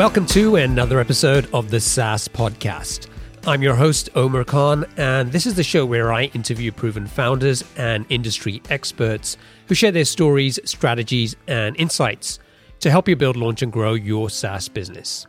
Welcome to another episode of the SaaS Podcast. I'm your host, Omer Khan, and this is the show where I interview proven founders and industry experts who share their stories, strategies, and insights to help you build, launch, and grow your SaaS business.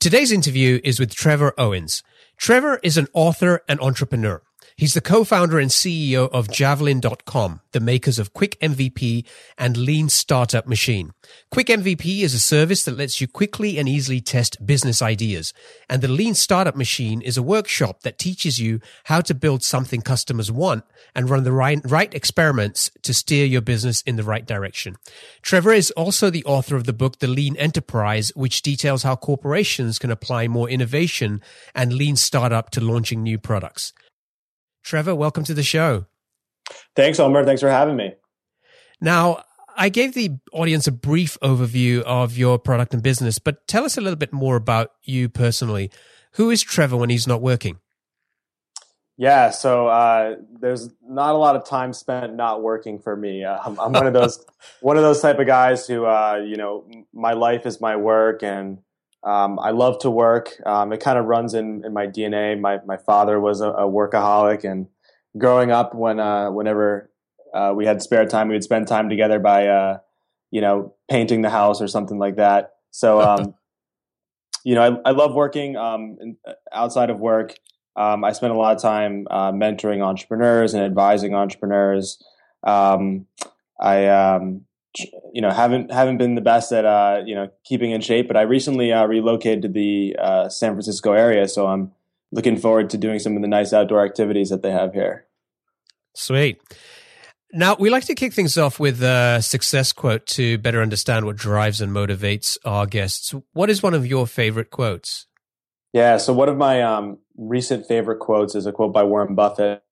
Today's interview is with Trevor Owens. Trevor is an author and entrepreneur. He's the co-founder and CEO of Javelin.com, the makers of Quick MVP and Lean Startup Machine. Quick MVP is a service that lets you quickly and easily test business ideas. And the Lean Startup Machine is a workshop that teaches you how to build something customers want and run the right, right experiments to steer your business in the right direction. Trevor is also the author of the book, The Lean Enterprise, which details how corporations can apply more innovation and lean startup to launching new products. Trevor, welcome to the show. Thanks, Omer. Thanks for having me. Now, I gave the audience a brief overview of your product and business, but tell us a little bit more about you personally. Who is Trevor when he's not working? Yeah, so uh, there's not a lot of time spent not working for me. Uh, I'm, I'm, one of those one of those type of guys who, uh, you know, my life is my work, and um, I love to work. Um, it kind of runs in, in my DNA. My my father was a, a workaholic, and growing up, when uh, whenever uh, we had spare time, we would spend time together by uh, you know painting the house or something like that. So um, you know, I, I love working um, uh, outside of work. Um, I spend a lot of time uh, mentoring entrepreneurs and advising entrepreneurs. Um, I you know haven't haven't been the best at uh, you know keeping in shape, but I recently uh, relocated to the uh, San Francisco area, so I'm looking forward to doing some of the nice outdoor activities that they have here. Sweet. Now we like to kick things off with a success quote to better understand what drives and motivates our guests. What is one of your favorite quotes? Yeah, so one of my um, recent favorite quotes is a quote by Warren Buffett,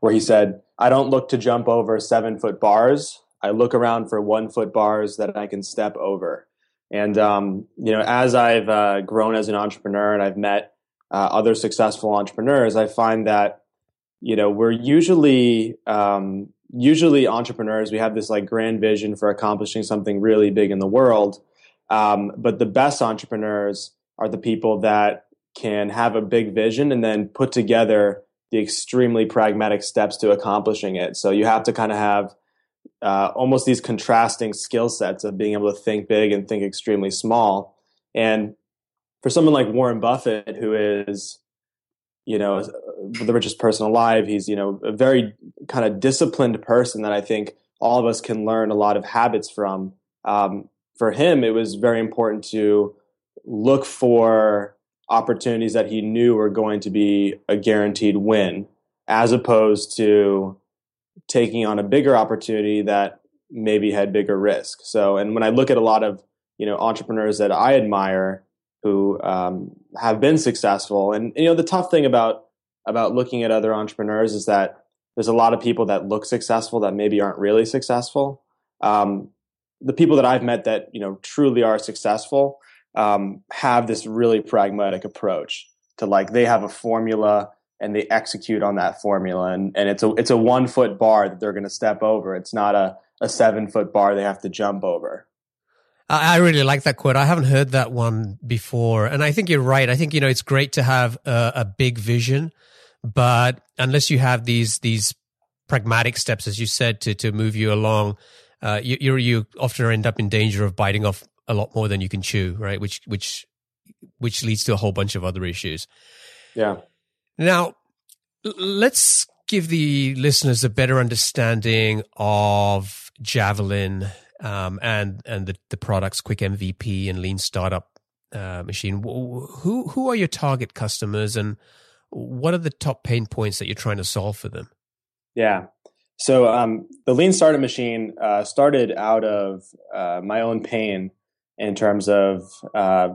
where he said, "I don't look to jump over seven foot bars." I look around for one foot bars that I can step over. And, um, you know, as I've uh, grown as an entrepreneur and I've met uh, other successful entrepreneurs, I find that, you know, we're usually, um, usually entrepreneurs, we have this like grand vision for accomplishing something really big in the world. Um, but the best entrepreneurs are the people that can have a big vision and then put together the extremely pragmatic steps to accomplishing it. So you have to kind of have uh, almost these contrasting skill sets of being able to think big and think extremely small. And for someone like Warren Buffett, who is, you know, the richest person alive, he's, you know, a very kind of disciplined person that I think all of us can learn a lot of habits from. Um, for him, it was very important to look for opportunities that he knew were going to be a guaranteed win, as opposed to taking on a bigger opportunity that maybe had bigger risk. So, and when I look at a lot of you know entrepreneurs that I admire who um, have been successful, and you know the tough thing about about looking at other entrepreneurs is that there's a lot of people that look successful that maybe aren't really successful. Um, the people that I've met that you know truly are successful um, have this really pragmatic approach to like they have a formula and they execute on that formula and, and it's a it's a one foot bar that they're going to step over it's not a, a seven foot bar they have to jump over I really like that quote. I haven't heard that one before. And I think you're right. I think, you know, it's great to have a, a big vision, but unless you have these, these pragmatic steps, as you said, to, to move you along, uh, you, you, you often end up in danger of biting off a lot more than you can chew, right? Which, which, which leads to a whole bunch of other issues. Yeah. Now, let's give the listeners a better understanding of Javelin um, and and the, the products, Quick MVP and Lean Startup uh, Machine. Who who are your target customers, and what are the top pain points that you're trying to solve for them? Yeah. So um, the Lean Startup Machine uh, started out of uh, my own pain in terms of uh,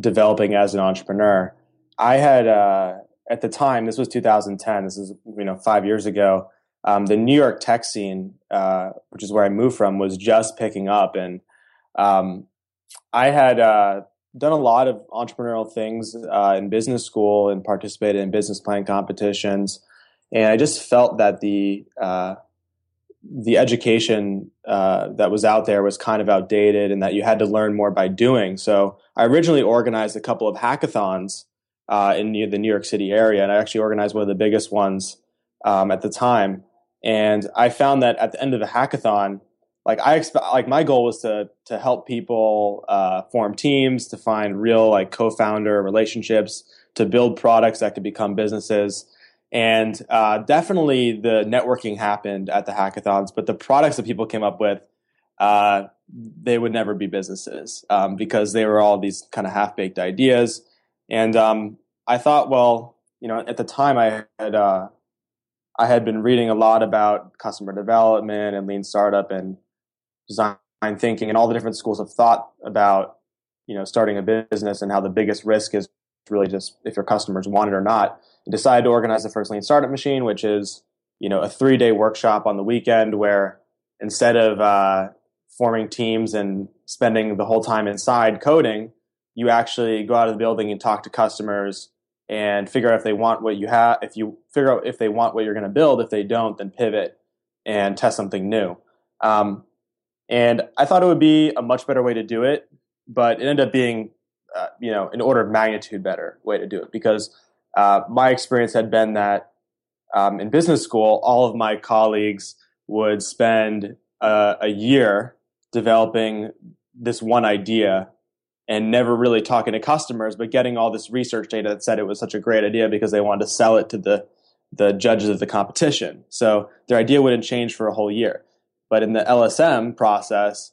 developing as an entrepreneur. I had uh, at the time, this was 2010. This is you know five years ago. Um, the New York tech scene, uh, which is where I moved from, was just picking up, and um, I had uh, done a lot of entrepreneurial things uh, in business school and participated in business plan competitions, and I just felt that the uh, the education uh, that was out there was kind of outdated and that you had to learn more by doing. So I originally organized a couple of hackathons uh, in the New York City area, and I actually organized one of the biggest ones um, at the time. And I found that at the end of the hackathon, like I expect, like my goal was to to help people uh, form teams, to find real like co-founder relationships, to build products that could become businesses. And uh, definitely the networking happened at the hackathons, but the products that people came up with, uh, they would never be businesses um, because they were all these kind of half baked ideas. And um, I thought, well, you know, at the time I had uh, I had been reading a lot about customer development and lean startup and design thinking and all the different schools of thought about you know starting a business and how the biggest risk is really just if your customers want it or not. I decided to organize the first lean startup machine, which is you know a three day workshop on the weekend where instead of uh, forming teams and spending the whole time inside coding, you actually go out of the building and talk to customers and figure out if they want what you have. If you figure out if they want what you're going to build, if they don't, then pivot and test something new. Um, and I thought it would be a much better way to do it, but it ended up being uh, you know, an order of magnitude better way to do it because uh, my experience had been that um, in business school, all of my colleagues would spend uh, a year developing this one idea and never really talking to customers, but getting all this research data that said it was such a great idea because they wanted to sell it to the the judges of the competition. So their idea wouldn't change for a whole year. But in the LSM process,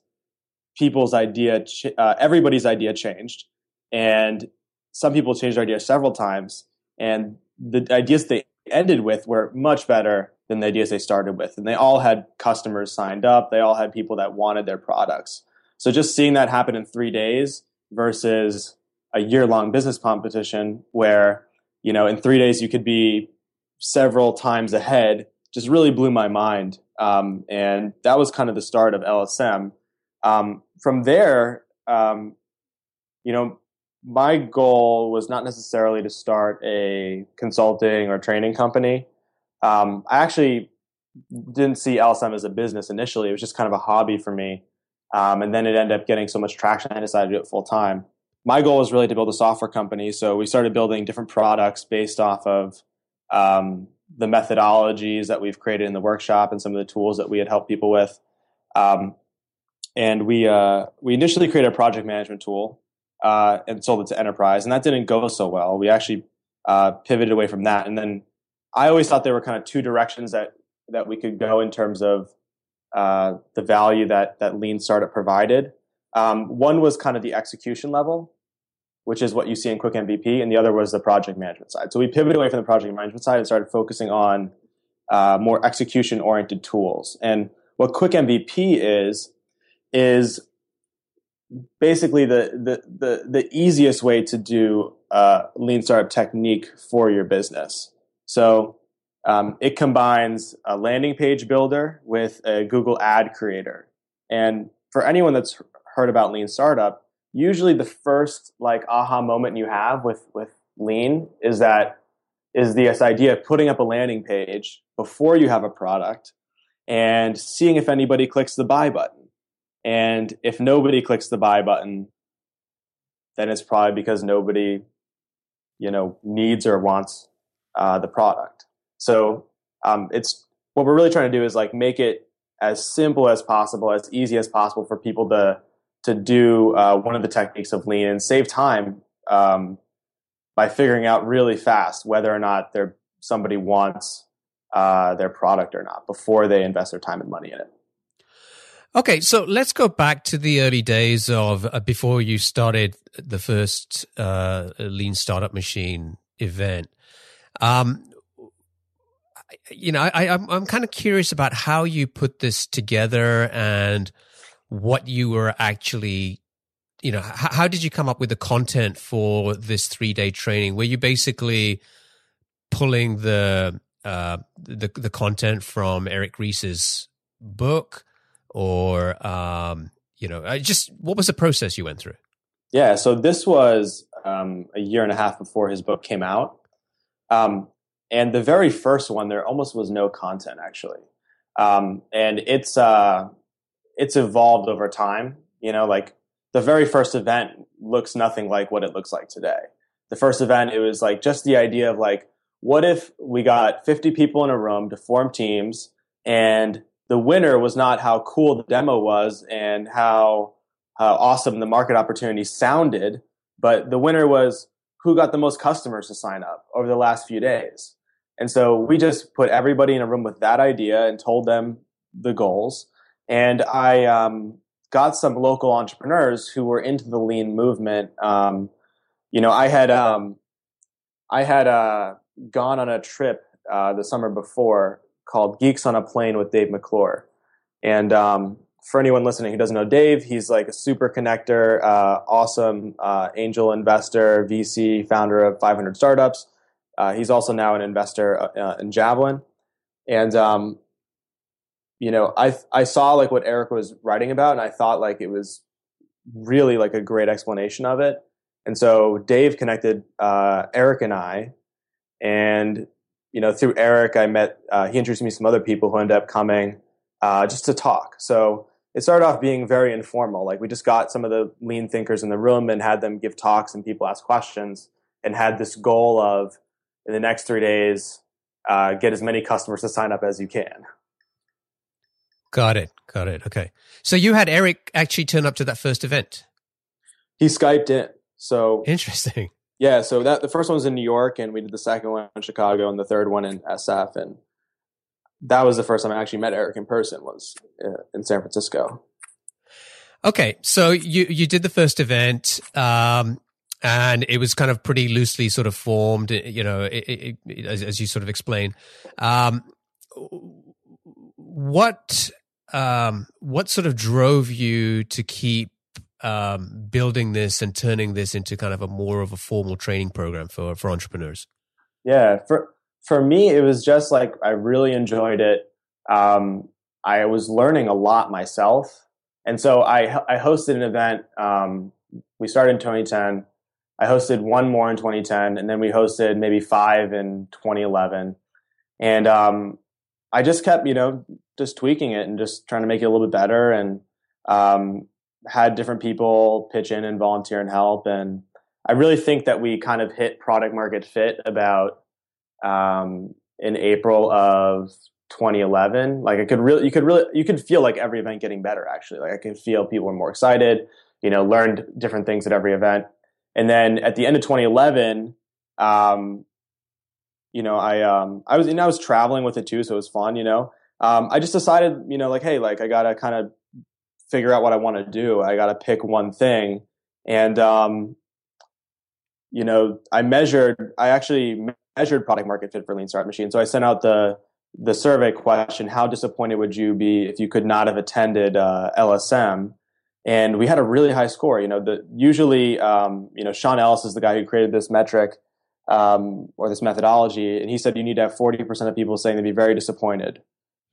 people's idea, uh, everybody's idea changed and some people changed their idea several times. And the ideas they ended with were much better than the ideas they started with. And they all had customers signed up. They all had people that wanted their products. So just seeing that happen in three days versus a year long business competition where, you know, in three days you could be several times ahead just really blew my mind. Um, and that was kind of the start of LSM. Um, from there, um, you know, my goal was not necessarily to start a consulting or training company. Um, I actually didn't see LSM as a business initially. It was just kind of a hobby for me. Um, and then it ended up getting so much traction, I decided to do it full time. My goal was really to build a software company. So we started building different products based off of um, the methodologies that we've created in the workshop and some of the tools that we had helped people with. Um, and we uh, we initially created a project management tool uh, and sold it to enterprise, and that didn't go so well. We actually uh, pivoted away from that, and then I always thought there were kind of two directions that that we could go in terms of uh, the value that that lean startup provided. Um, one was kind of the execution level, which is what you see in Quick MVP, and the other was the project management side. So we pivoted away from the project management side and started focusing on uh, more execution oriented tools. And what Quick MVP is is basically the, the, the, the easiest way to do uh, lean startup technique for your business. So um, it combines a landing page builder with a Google ad creator. And for anyone that's heard about lean startup, usually the first like aha moment you have with, with lean is that is this idea of putting up a landing page before you have a product and seeing if anybody clicks the buy button and if nobody clicks the buy button, then it's probably because nobody, you know, needs or wants uh, the product. So um, it's what we're really trying to do is like make it as simple as possible, as easy as possible for people to to do uh, one of the techniques of lean and save time um, by figuring out really fast whether or not they somebody wants uh, their product or not before they invest their time and money in it. Okay, so let's go back to the early days of uh, before you started the first uh, Lean Startup Machine event. Um, you know, I, I'm I'm kind of curious about how you put this together and what you were actually, you know, how, how did you come up with the content for this three day training? Were you basically pulling the uh, the the content from Eric Ries's book? or um, you know, just what was the process you went through? Yeah, so this was um, a year and a half before his book came out, um, and the very first one there almost was no content actually. um, and it's uh, it's evolved over time. You know, like the very first event looks nothing like what it looks like today. The first event, it was like just the idea of like, what if we got 50 people in a room to form teams and the winner was not how cool the demo was and how, how awesome the market opportunity sounded, but the winner was who got the most customers to sign up over the last few days. And so we just put everybody in a room with that idea and told them the goals. And I um, got some local entrepreneurs who were into the lean movement. Um, you know, I had um, I had uh, gone on a trip uh, the summer before called Geeks on a Plane with Dave McClure, and um, for anyone listening who doesn't know Dave, he's like a super connector, uh, awesome uh, angel investor, VC, founder of 500 startups. Uh, he's also now an investor uh, in Javelin, and um, you know, I I saw like what Eric was writing about, and I thought like it was really like a great explanation of it. And so Dave connected uh, Eric and I, and you know, through Eric, I met. Uh, he introduced me to some other people who ended up coming uh, just to talk. So it started off being very informal. Like we just got some of the lean thinkers in the room and had them give talks and people ask questions, and had this goal of in the next three days uh, get as many customers to sign up as you can. Got it. Got it. Okay. So you had Eric actually turn up to that first event. He Skyped in. So interesting. Yeah. So that the first one was in New York, and we did the second one in Chicago, and the third one in SF, and that was the first time I actually met Eric in person. Was uh, in San Francisco. Okay, so you you did the first event, um, and it was kind of pretty loosely sort of formed. You know, it, it, as, as, you sort of explained. Um, what um, what sort of drove you to keep um, building this and turning this into kind of a more of a formal training program for for entrepreneurs? Yeah, for for me, it was just like I really enjoyed it. Um, I was learning a lot myself, and so I I hosted an event. Um, we started in 2010. I hosted one more in 2010, and then we hosted maybe five in 2011. And um, I just kept, you know, just tweaking it and just trying to make it a little bit better and um, had different people pitch in and volunteer and help. And I really think that we kind of hit product market fit about um, in April of 2011. Like I could really, you could really, you could feel like every event getting better. Actually, like I could feel people were more excited. You know, learned different things at every event. And then at the end of 2011, um, you know, I um, I was and I was traveling with it too, so it was fun. You know, um, I just decided, you know, like, hey, like I gotta kind of figure out what I want to do. I gotta pick one thing, and um, you know, I measured. I actually measured product market fit for Lean Startup Machine. So I sent out the the survey question: How disappointed would you be if you could not have attended uh, LSM? And we had a really high score. You know, the usually, um, you know, Sean Ellis is the guy who created this metric um, or this methodology, and he said you need to have forty percent of people saying they'd be very disappointed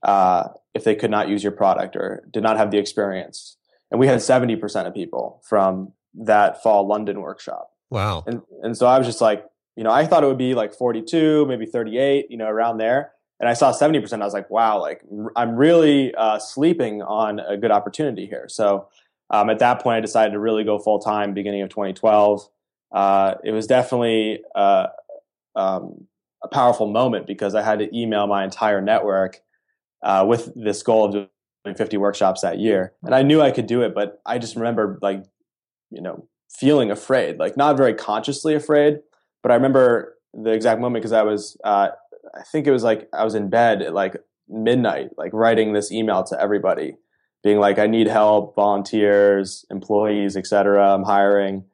uh, if they could not use your product or did not have the experience. And we had 70% of people from that fall London workshop. Wow. And, and so I was just like, you know, I thought it would be like 42, maybe 38, you know, around there. And I saw 70%. I was like, wow, like I'm really uh, sleeping on a good opportunity here. So um, at that point, I decided to really go full time beginning of 2012. Uh, it was definitely uh, um, a powerful moment because I had to email my entire network uh, with this goal of doing 50 workshops that year. And I knew I could do it, but I just remember like, you know, feeling afraid, like not very consciously afraid, but I remember the exact moment because I was, uh, I think it was like I was in bed at like midnight, like writing this email to everybody, being like, I need help, volunteers, employees, etc. I'm hiring.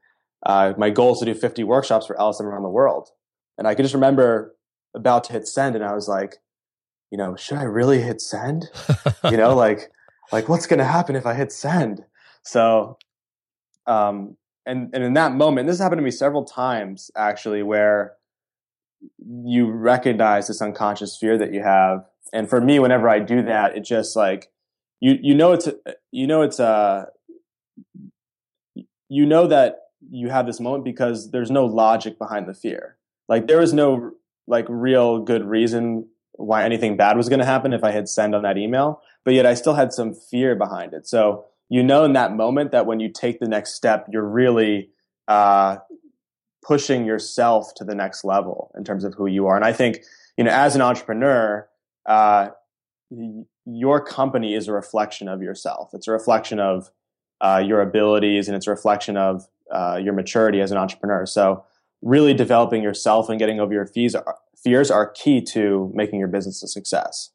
Uh, my goal is to do 50 workshops for LSM around the world. And I could just remember about to hit send, and I was like, you know, should I really hit send? you know, like, like what's going to happen if I hit send? So, um, and, and in that moment, this happened to me several times actually, where you recognize this unconscious fear that you have. And for me, whenever I do that, it just like, you, you know, it's, you know, it's, uh, you know that you have this moment because there's no logic behind the fear. Like there is no like real good reason why anything bad was going to happen if I hit send on that email, but yet I still had some fear behind it. So you know in that moment that when you take the next step, you're really uh, pushing yourself to the next level in terms of who you are. And I think you know as an entrepreneur, uh, your company is a reflection of yourself. It's a reflection of uh, your abilities, and it's a reflection of uh, your maturity as an entrepreneur. So really developing yourself and getting over your fears are, fears are key to making your business a success.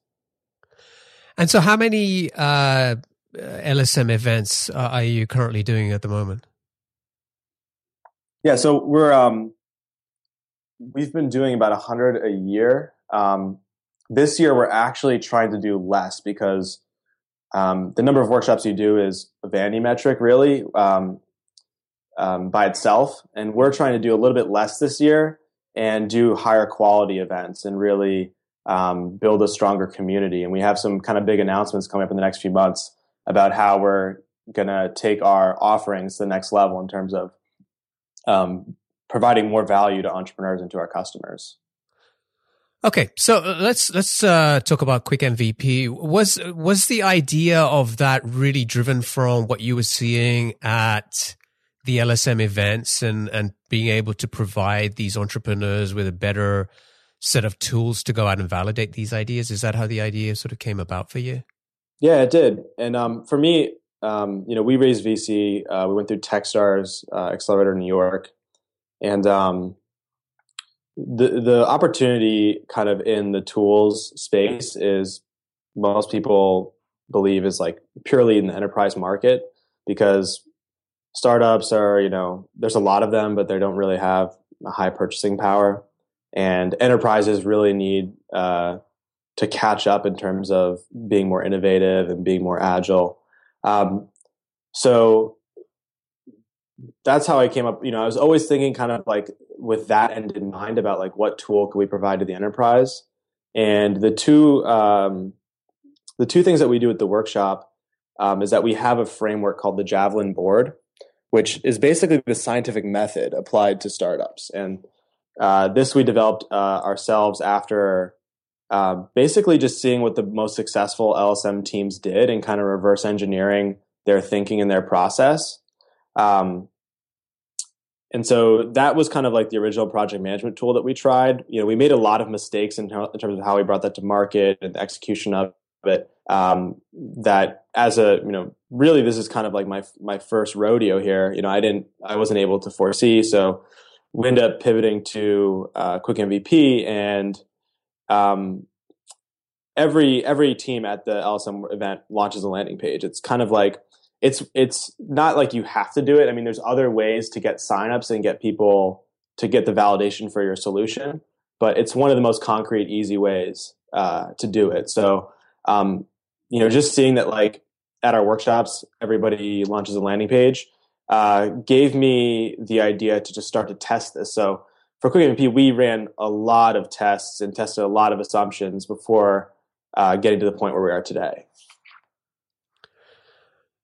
And so, how many uh, LSM events are you currently doing at the moment? Yeah, so we're um, we've been doing about a hundred a year. Um, this year, we're actually trying to do less because um, the number of workshops you do is a vanity metric, really. Um, um, by itself. And we're trying to do a little bit less this year and do higher quality events and really um, build a stronger community. And we have some kind of big announcements coming up in the next few months about how we're going to take our offerings to the next level in terms of um, providing more value to entrepreneurs and to our customers. Okay, so uh, let's let's uh, talk about Quick MVP. Was was the idea of that really driven from what you were seeing at the LSM events and, and being able to provide these entrepreneurs with a better set of tools to go out and validate these ideas? Is that how the idea sort of came about for you? Yeah, it did. And um, for me, um, you know, we raised VC. Uh, we went through TechStars uh, Accelerator in New York, and um, the the opportunity kind of in the tools space is most people believe is like purely in the enterprise market because startups are, you know, there's a lot of them, but they don't really have a high purchasing power. And enterprises really need uh, to catch up in terms of being more innovative and being more agile. Um, so that's how I came up. You know, I was always thinking kind of like with that end in mind about like what tool could we provide to the enterprise. And the two um, the two things that we do at the workshop um, is that we have a framework called the Javelin Board, which is basically the scientific method applied to startups. And uh, this we developed uh, ourselves after uh, basically just seeing what the most successful LSM teams did and kind of reverse engineering their thinking and their process. Um, and so that was kind of like the original project management tool that we tried. You know, we made a lot of mistakes in, in terms of how we brought that to market and the execution of it. Um, that as a you know really this is kind of like my my first rodeo here. You know, I didn't I wasn't able to foresee, so we end up pivoting to uh, Quick MVP and um, every every team at the LSM event launches a landing page. It's kind of like it's it's not like you have to do it. I mean, there's other ways to get signups and get people to get the validation for your solution, but it's one of the most concrete, easy ways uh, to do it. So, um, you know, just seeing that like at our workshops, everybody launches a landing page, uh, gave me the idea to just start to test this. So for Quick MVP, we ran a lot of tests and tested a lot of assumptions before uh, getting to the point where we are today.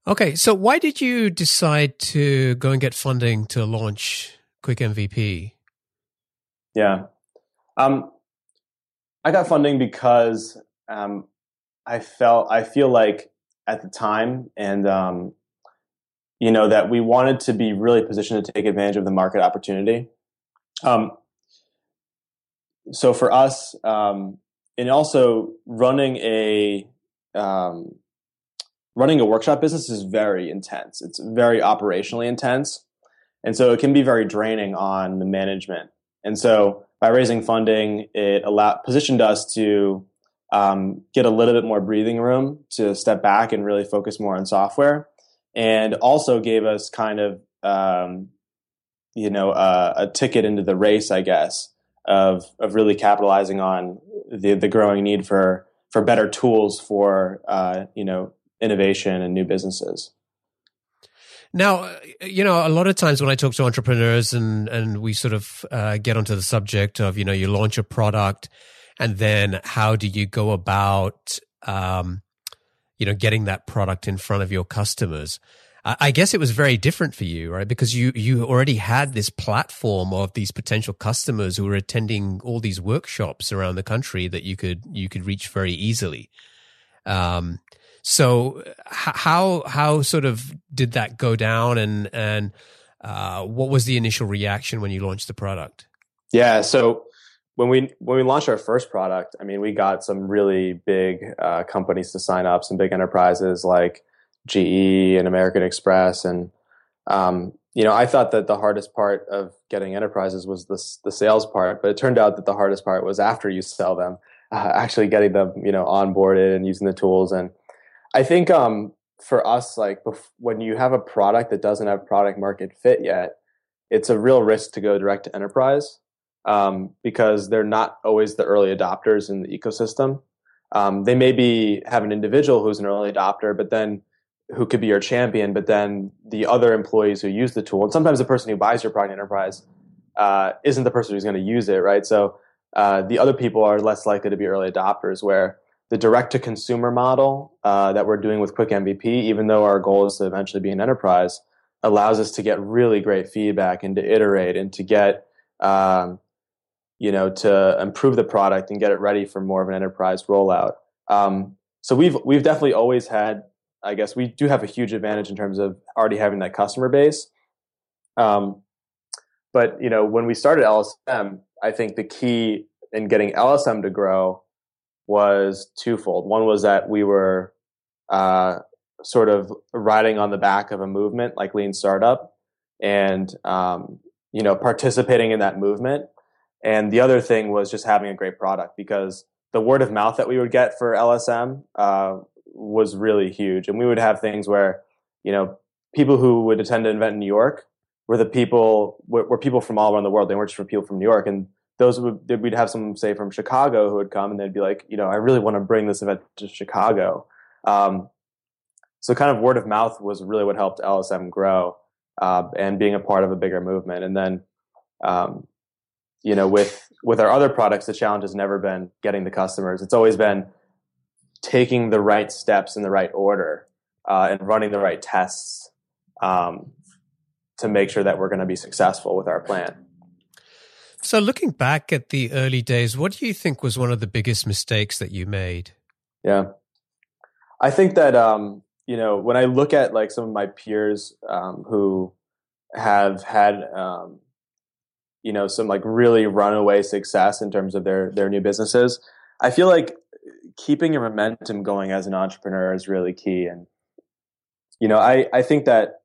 Okay, so why did you decide to go and get funding to launch Quick MVP? Yeah, um, I got funding because um, I felt I feel like at the time, and um, you know that we wanted to be really positioned to take advantage of the market opportunity. Um, so for us, um, and also running a um, running a workshop business is very intense. It's very operationally intense, and so it can be very draining on the management. And so by raising funding, it allowed positioned us to um, get a little bit more breathing room to step back and really focus more on software, and also gave us kind of um, you know uh, a ticket into the race, I guess, of of really capitalizing on the the growing need for for better tools for uh, you know innovation and new businesses. Now, you know, a lot of times when I talk to entrepreneurs and and we sort of uh, get onto the subject of you know you launch a product and then how do you go about um, you know getting that product in front of your customers I guess it was very different for you, right? Because you you already had this platform of these potential customers who were attending all these workshops around the country that you could you could reach very easily. Um, so how how sort of did that go down, and and uh, what was the initial reaction when you launched the product? Yeah, so when we when we launched our first product, I mean, we got some really big uh, companies to sign up, some big enterprises like GE and American Express, and um, you know, I thought that the hardest part of getting enterprises was the the sales part, but it turned out that the hardest part was after you sell them, uh, actually getting them, you know, onboarded and using the tools. And I think um, for us, like bef- when you have a product that doesn't have product market fit yet, it's a real risk to go direct to enterprise um, because they're not always the early adopters in the ecosystem. Um, they may be have an individual who's an early adopter, but then who could be your champion, but then the other employees who use the tool, and sometimes the person who buys your product enterprise uh, isn't the person who's going to use it, right? So uh, the other people are less likely to be early adopters. Where the direct to consumer model uh, that we're doing with Quick MVP, even though our goal is to eventually be an enterprise, allows us to get really great feedback and to iterate and to get um, you know to improve the product and get it ready for more of an enterprise rollout. Um, so we've we've definitely always had I guess we do have a huge advantage in terms of already having that customer base. Um, but you know, when we started LSM, I think the key in getting LSM to grow was twofold. One was that we were uh, sort of riding on the back of a movement like Lean Startup, and um, you know, participating in that movement. And the other thing was just having a great product because the word of mouth that we would get for LSM uh, was really huge. And we would have things where, you know, people who would attend an event in New York were the people were, were people from all around the world. They weren't just from people from New York. And those would we'd have some say from Chicago who would come and they'd be like, you know, I really want to bring this event to Chicago. Um, so kind of word of mouth was really what helped LSM grow uh, and being a part of a bigger movement. And then, um, you know, with with our other products, the challenge has never been getting the customers. It's always been taking the right steps in the right order uh, and running the right tests um, to make sure that we're going to be successful with our plan. So, looking back at the early days, what do you think was one of the biggest mistakes that you made? Yeah, I think that um, you know when I look at like some of my peers um, who have had um, you know some like really runaway success in terms of their their new businesses, I feel like keeping your momentum going as an entrepreneur is really key. And, you know, I, I think that,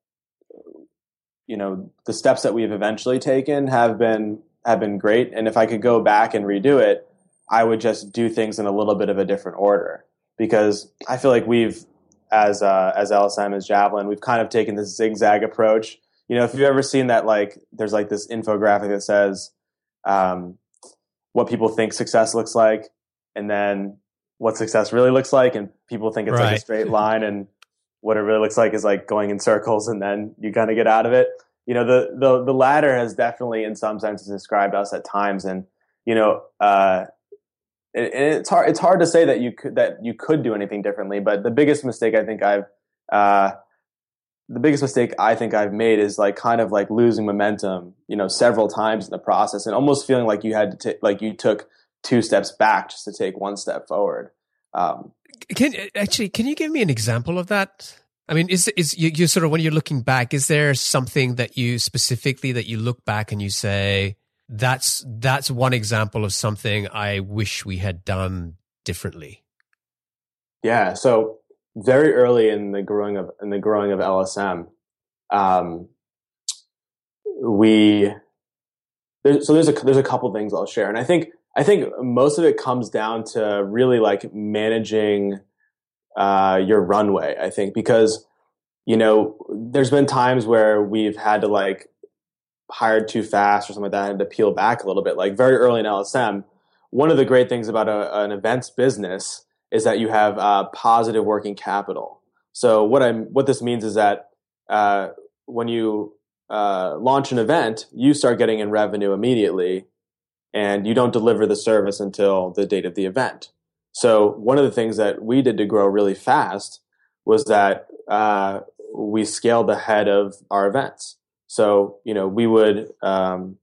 you know, the steps that we've eventually taken have been, have been great. And if I could go back and redo it, I would just do things in a little bit of a different order because I feel like we've, as, uh, as LSM, as Javelin, we've kind of taken this zigzag approach. You know, if you've ever seen that, like, there's like this infographic that says, um, what people think success looks like, and then what success really looks like, and people think it's right. like a straight line, and what it really looks like is like going in circles, and then you kind of get out of it. You know, the the the latter has definitely, in some senses, described us at times, and you know, uh, it, it's hard it's hard to say that you could that you could do anything differently. But the biggest mistake I think I've uh, the biggest mistake I think I've made is like kind of like losing momentum, you know, several times in the process, and almost feeling like you had to take like you took two steps back just to take one step forward. Um, can actually, can you give me an example of that? I mean, is is you, you sort of when you're looking back, is there something that you specifically that you look back and you say that's that's one example of something I wish we had done differently? Yeah. So very early in the growing of in the growing of LSM, um, we so there's a there's a couple things I'll share, and I think I think most of it comes down to really like managing uh, your runway. I think because you know there's been times where we've had to like hire too fast or something like that, and to peel back a little bit. Like very early in LSM, one of the great things about a, an events business is that you have uh, positive working capital. So what I'm what this means is that uh, when you uh, launch an event, you start getting in revenue immediately and you don't deliver the service until the date of the event. So one of the things that we did to grow really fast was that uh, we scaled ahead of our events. So, you know, we would um,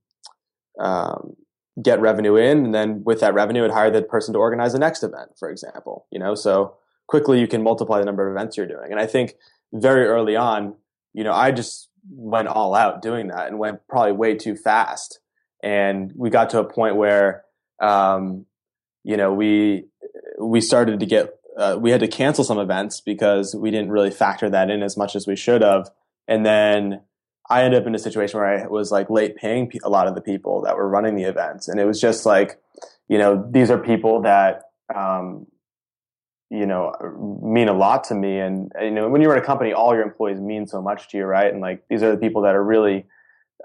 um, get revenue in, and then with that revenue, would hire the person to organize the next event, for example. You know, so quickly you can multiply the number of events you're doing. And I think very early on, you know, I just went all out doing that and went probably way too fast. And we got to a point where, um, you know, we we started to get uh, we had to cancel some events because we didn't really factor that in as much as we should have. And then I ended up in a situation where I was like late paying a lot of the people that were running the events, and it was just like, you know, these are people that um, you know mean a lot to me, and, you know, when you're in a company, all your employees mean so much to you, right? And like these are the people that are really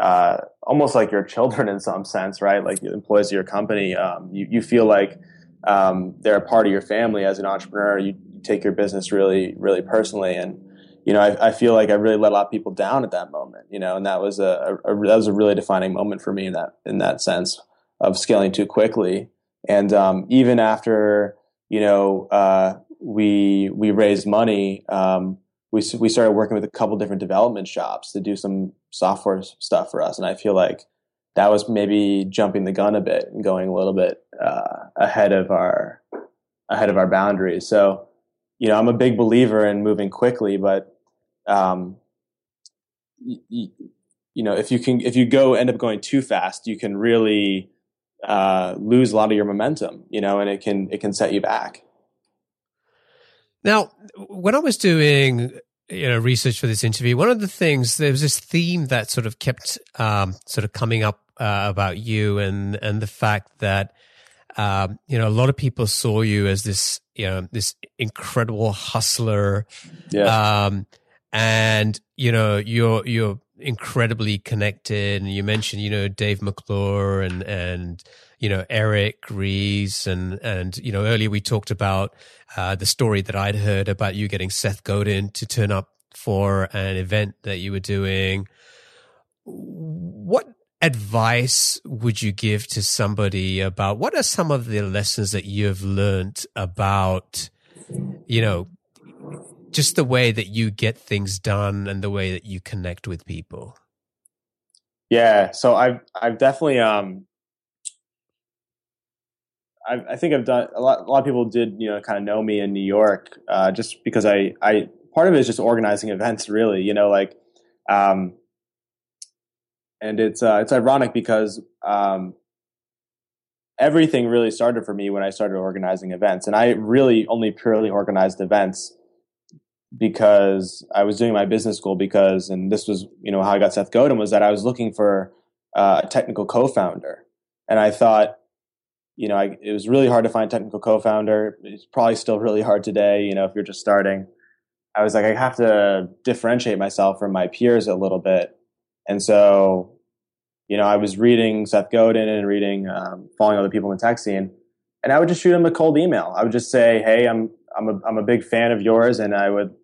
uh, almost like your children in some sense, right? Like employees of your company, um, you you feel like um, they're a part of your family as an entrepreneur. You, take your business really, really personally, and you know, I, I, feel like I really let a lot of people down at that moment, you know, and that was a, a, a, that was a really defining moment for me in that in that sense of scaling too quickly. And um, even after you know uh, we we raised money, um, we we started working with a couple different development shops to do some software stuff for us, and I feel like that was maybe jumping the gun a bit and going a little bit uh, ahead of our ahead of our boundaries. So, you know, I'm a big believer in moving quickly, but um, you, you know, if you can, if you go end up going too fast, you can really uh, lose a lot of your momentum. You know, and it can it can set you back. Now, when I was doing you know research for this interview, one of the things there was this theme that sort of kept um, sort of coming up uh, about you, and and the fact that um, you know a lot of people saw you as this you know this incredible hustler. Yeah. Um, and you know you're you're incredibly connected and you mentioned you know Dave McClure and and you know Eric Ries and and you know earlier we talked about uh, the story that I'd heard about you getting Seth Godin to turn up for an event that you were doing what advice would you give to somebody about what are some of the lessons that you have learned about you know just the way that you get things done and the way that you connect with people. Yeah, so I've I've definitely um I, I think I've done a lot. A lot of people did you know kind of know me in New York uh, just because I I part of it is just organizing events really you know like um and it's uh, it's ironic because um everything really started for me when I started organizing events and I really only purely organized events because I was doing my business school because, and this was, you know, how I got Seth Godin was that I was looking for uh, a technical co-founder. And I thought, you know, I, it was really hard to find a technical co-founder. It's probably still really hard today, you know, if you're just starting. I was like, I have to differentiate myself from my peers a little bit. And so, you know, I was reading Seth Godin and reading, um, following other people in the tech scene. And I would just shoot him a cold email. I would just say, Hey, I'm I'm a I'm a big fan of yours, and I would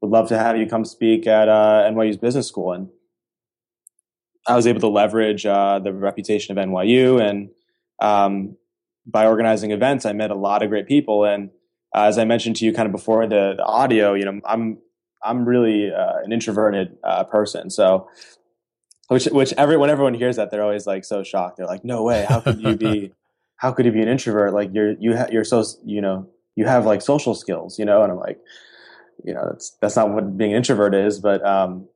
would love to have you come speak at uh, NYU's business school. And I was able to leverage uh, the reputation of NYU, and um, by organizing events, I met a lot of great people. And uh, as I mentioned to you, kind of before the, the audio, you know, I'm I'm really uh, an introverted uh, person, so which which every when everyone hears that, they're always like so shocked. They're like, "No way! How could you be? how could you be an introvert? Like you're you ha- you're so you know you have like social skills, you know, and I'm like, you know, that's, that's not what being an introvert is. But, um,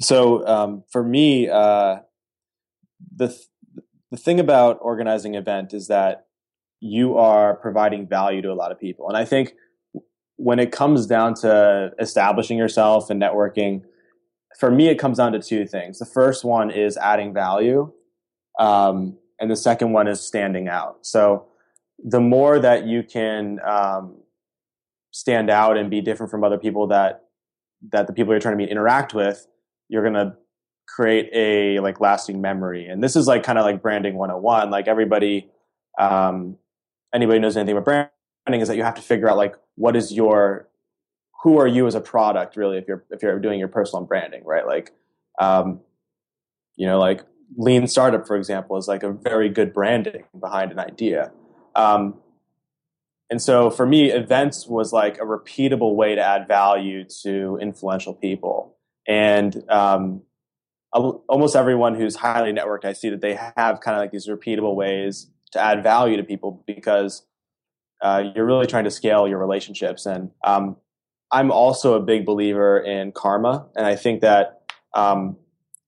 so, um, for me, uh, the, th- the thing about organizing an event is that you are providing value to a lot of people. And I think when it comes down to establishing yourself and networking, for me, it comes down to two things. The first one is adding value. Um, and the second one is standing out. So the more that you can um, stand out and be different from other people that that the people you're trying to meet interact with, you're gonna create a like lasting memory. And this is like kind of like branding 101. Like everybody, um, anybody knows anything about branding is that you have to figure out like what is your who are you as a product really if you're if you're doing your personal branding right like um, you know like lean startup for example is like a very good branding behind an idea um, and so for me, events was like a repeatable way to add value to influential people. And um, almost everyone who's highly networked, I see that they have kind of like these repeatable ways to add value to people because uh, you're really trying to scale your relationships. And um, I'm also a big believer in karma, and I think that um,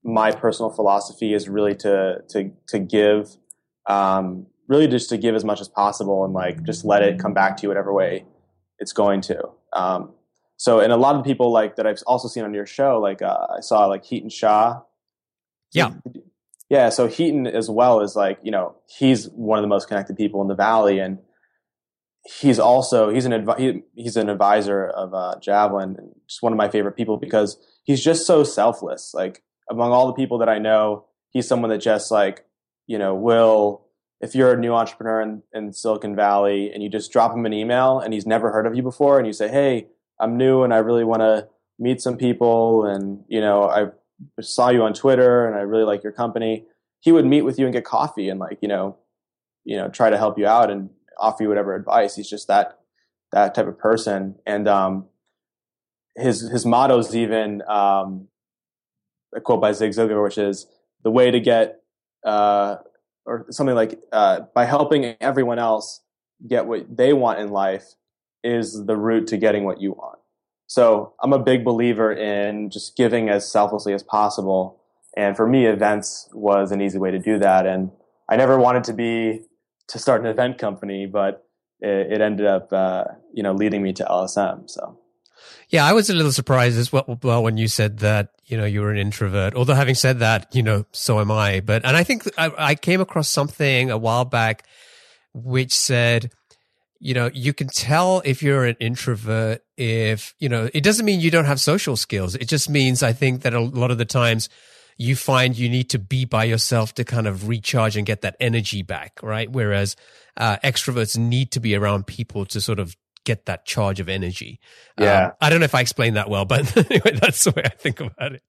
my personal philosophy is really to to to give um, really just to give as much as possible and like just let it come back to you whatever way it's going to. Um, so, and a lot of people like that I've also seen on your show, like uh, I saw like Hiten Shah. Yeah. Yeah. So Hiten as well is like, you know, he's one of the most connected people in the Valley. And he's also, he's an, advi- he, he's an advisor of uh, Javelin and just one of my favorite people because he's just so selfless. Like among all the people that I know, he's someone that just like, you know, will if you're a new entrepreneur in, in Silicon Valley and you just drop him an email and he's never heard of you before and you say, Hey, I'm new and I really want to meet some people and, you know, I saw you on Twitter and I really like your company. He would meet with you and get coffee and like, you know, you know, try to help you out and offer you whatever advice. He's just that, that type of person. And, um, his, his motto is even, um, a quote by Zig Ziglar, which is the way to get, uh, or something like uh, by helping everyone else get what they want in life is the route to getting what you want. So I'm a big believer in just giving as selflessly as possible. And for me, events was an easy way to do that. And I never wanted to be to start an event company, but it, it ended up, uh, you know, leading me to LSM. So. Yeah, I was a little surprised as well, well when you said that you know you were an introvert. Although having said that, you know, so am I. But and I think I, I came across something a while back which said, you know, you can tell if you're an introvert if you know. It doesn't mean you don't have social skills. It just means I think that a lot of the times you find you need to be by yourself to kind of recharge and get that energy back, right? Whereas uh, extroverts need to be around people to sort of get that charge of energy. Yeah. Um, I don't know if I explained that well, but anyway, that's the way I think about it.